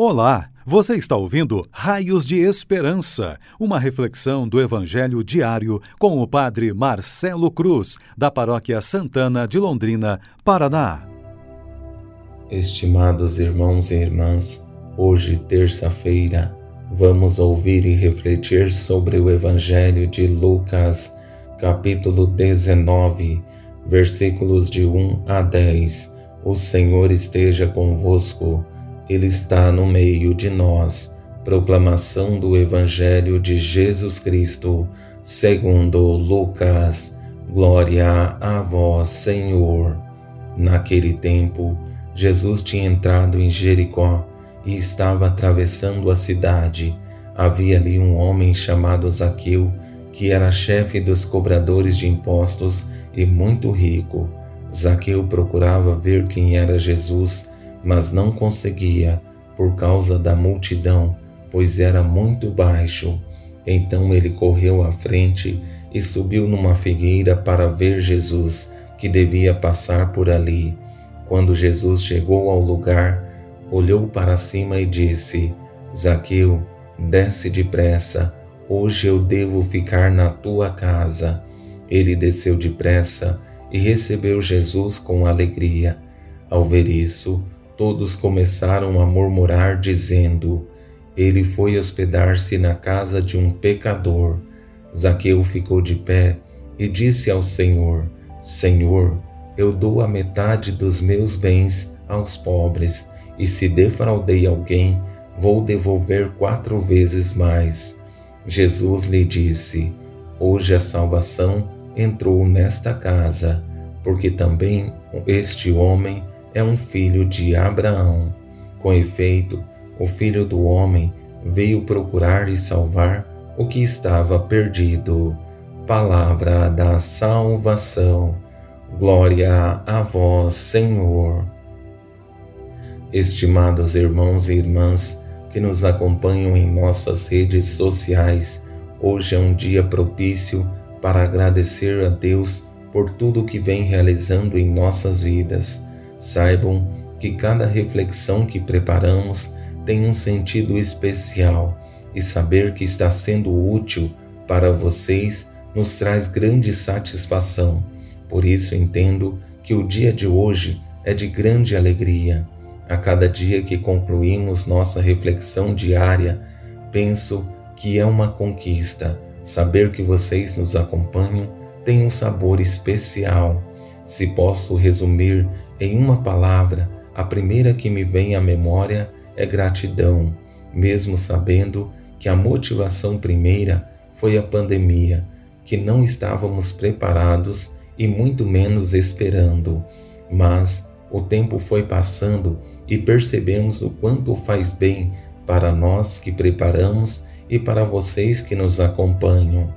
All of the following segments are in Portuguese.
Olá, você está ouvindo Raios de Esperança, uma reflexão do Evangelho diário com o Padre Marcelo Cruz, da Paróquia Santana de Londrina, Paraná. Estimados irmãos e irmãs, hoje, terça-feira, vamos ouvir e refletir sobre o Evangelho de Lucas, capítulo 19, versículos de 1 a 10. O Senhor esteja convosco. Ele está no meio de nós. Proclamação do Evangelho de Jesus Cristo, segundo Lucas. Glória a vós, Senhor. Naquele tempo, Jesus tinha entrado em Jericó e estava atravessando a cidade. Havia ali um homem chamado Zaqueu, que era chefe dos cobradores de impostos e muito rico. Zaqueu procurava ver quem era Jesus mas não conseguia por causa da multidão, pois era muito baixo. Então ele correu à frente e subiu numa figueira para ver Jesus, que devia passar por ali. Quando Jesus chegou ao lugar, olhou para cima e disse: Zaqueu, desce depressa, hoje eu devo ficar na tua casa. Ele desceu depressa e recebeu Jesus com alegria. Ao ver isso, todos começaram a murmurar, dizendo: Ele foi hospedar-se na casa de um pecador. Zaqueu ficou de pé e disse ao Senhor: Senhor, eu dou a metade dos meus bens aos pobres, e se defraudei alguém, vou devolver quatro vezes mais. Jesus lhe disse: Hoje a salvação entrou nesta casa, porque também este homem é um filho de Abraão. Com efeito, o filho do homem veio procurar e salvar o que estava perdido. Palavra da salvação. Glória a vós, Senhor. Estimados irmãos e irmãs que nos acompanham em nossas redes sociais, hoje é um dia propício para agradecer a Deus por tudo que vem realizando em nossas vidas Saibam que cada reflexão que preparamos tem um sentido especial e saber que está sendo útil para vocês nos traz grande satisfação. Por isso entendo que o dia de hoje é de grande alegria. A cada dia que concluímos nossa reflexão diária, penso que é uma conquista. Saber que vocês nos acompanham tem um sabor especial. Se posso resumir em uma palavra, a primeira que me vem à memória é gratidão, mesmo sabendo que a motivação primeira foi a pandemia, que não estávamos preparados e muito menos esperando. Mas o tempo foi passando e percebemos o quanto faz bem para nós que preparamos e para vocês que nos acompanham.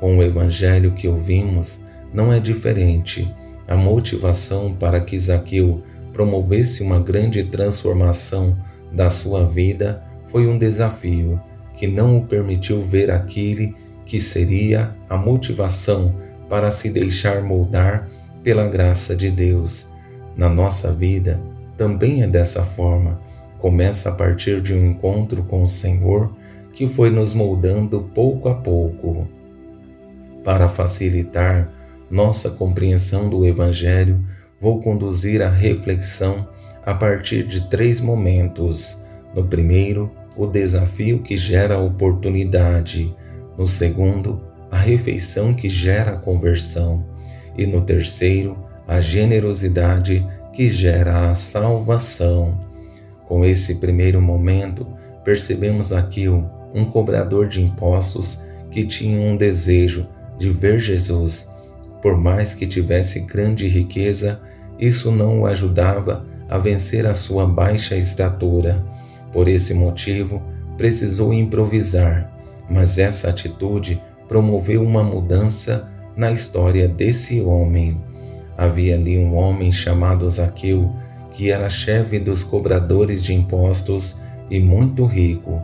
Com o evangelho que ouvimos, não é diferente. A motivação para que Zaqueu promovesse uma grande transformação da sua vida foi um desafio que não o permitiu ver aquele que seria a motivação para se deixar moldar pela graça de Deus. Na nossa vida também é dessa forma. Começa a partir de um encontro com o Senhor que foi nos moldando pouco a pouco. Para facilitar nossa compreensão do Evangelho, vou conduzir a reflexão a partir de três momentos. No primeiro, o desafio que gera a oportunidade. No segundo, a refeição que gera a conversão. E no terceiro, a generosidade que gera a salvação. Com esse primeiro momento, percebemos aqui um cobrador de impostos que tinha um desejo de ver Jesus por mais que tivesse grande riqueza, isso não o ajudava a vencer a sua baixa estatura. Por esse motivo, precisou improvisar, mas essa atitude promoveu uma mudança na história desse homem. Havia ali um homem chamado Zaqueu, que era chefe dos cobradores de impostos e muito rico.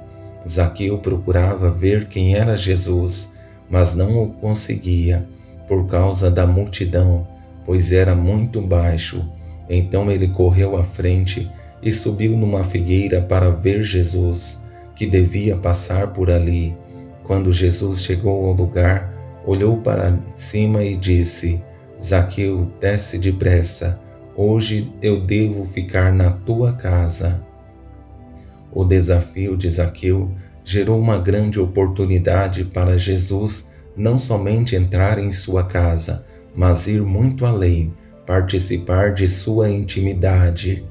Zaqueu procurava ver quem era Jesus, mas não o conseguia por causa da multidão, pois era muito baixo. Então ele correu à frente e subiu numa figueira para ver Jesus, que devia passar por ali. Quando Jesus chegou ao lugar, olhou para cima e disse: Zaqueu, desce depressa, hoje eu devo ficar na tua casa. O desafio de Zaqueu gerou uma grande oportunidade para Jesus não somente entrar em sua casa, mas ir muito além, participar de sua intimidade.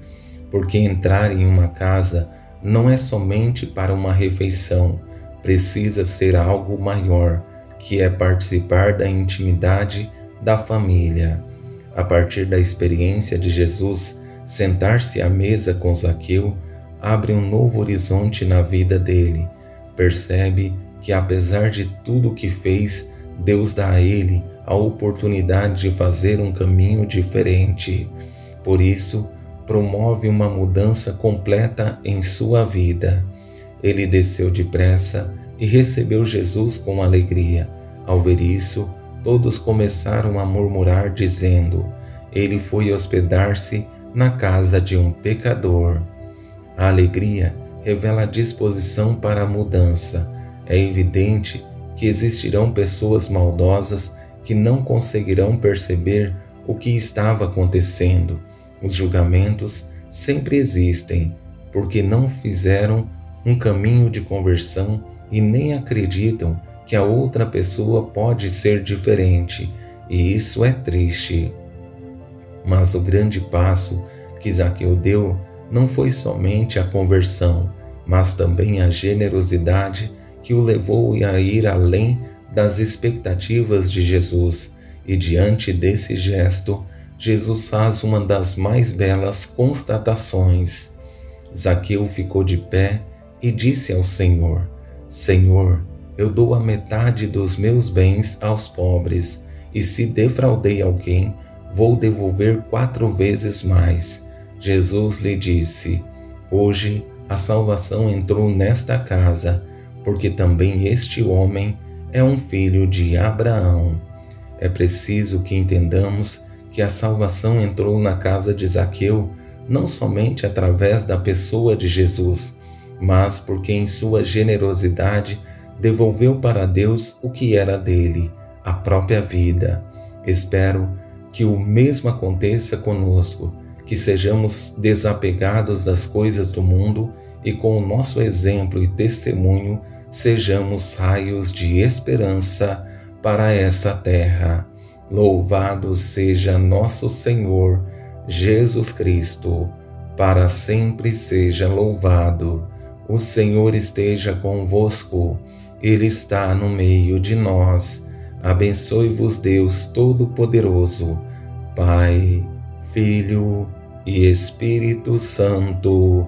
Porque entrar em uma casa não é somente para uma refeição, precisa ser algo maior, que é participar da intimidade da família. A partir da experiência de Jesus, sentar-se à mesa com Zaqueu abre um novo horizonte na vida dele. Percebe que, apesar de tudo que fez, Deus dá a ele a oportunidade de fazer um caminho diferente. Por isso, promove uma mudança completa em sua vida. Ele desceu depressa e recebeu Jesus com alegria. Ao ver isso, todos começaram a murmurar, dizendo: Ele foi hospedar-se na casa de um pecador. A alegria revela disposição para a mudança. É evidente que existirão pessoas maldosas que não conseguirão perceber o que estava acontecendo. Os julgamentos sempre existem, porque não fizeram um caminho de conversão e nem acreditam que a outra pessoa pode ser diferente, e isso é triste. Mas o grande passo que Zaqueu deu não foi somente a conversão, mas também a generosidade que o levou a ir além das expectativas de Jesus. E diante desse gesto, Jesus faz uma das mais belas constatações. Zaqueu ficou de pé e disse ao Senhor: Senhor, eu dou a metade dos meus bens aos pobres, e se defraudei alguém, vou devolver quatro vezes mais. Jesus lhe disse: Hoje a salvação entrou nesta casa, porque também este homem é um filho de Abraão. É preciso que entendamos que a salvação entrou na casa de Zaqueu não somente através da pessoa de Jesus, mas porque em sua generosidade devolveu para Deus o que era dele, a própria vida. Espero que o mesmo aconteça conosco, que sejamos desapegados das coisas do mundo e com o nosso exemplo e testemunho sejamos raios de esperança para essa terra. Louvado seja nosso Senhor Jesus Cristo, para sempre seja louvado. O Senhor esteja convosco, Ele está no meio de nós. Abençoe-vos, Deus Todo-Poderoso, Pai, Filho e Espírito Santo.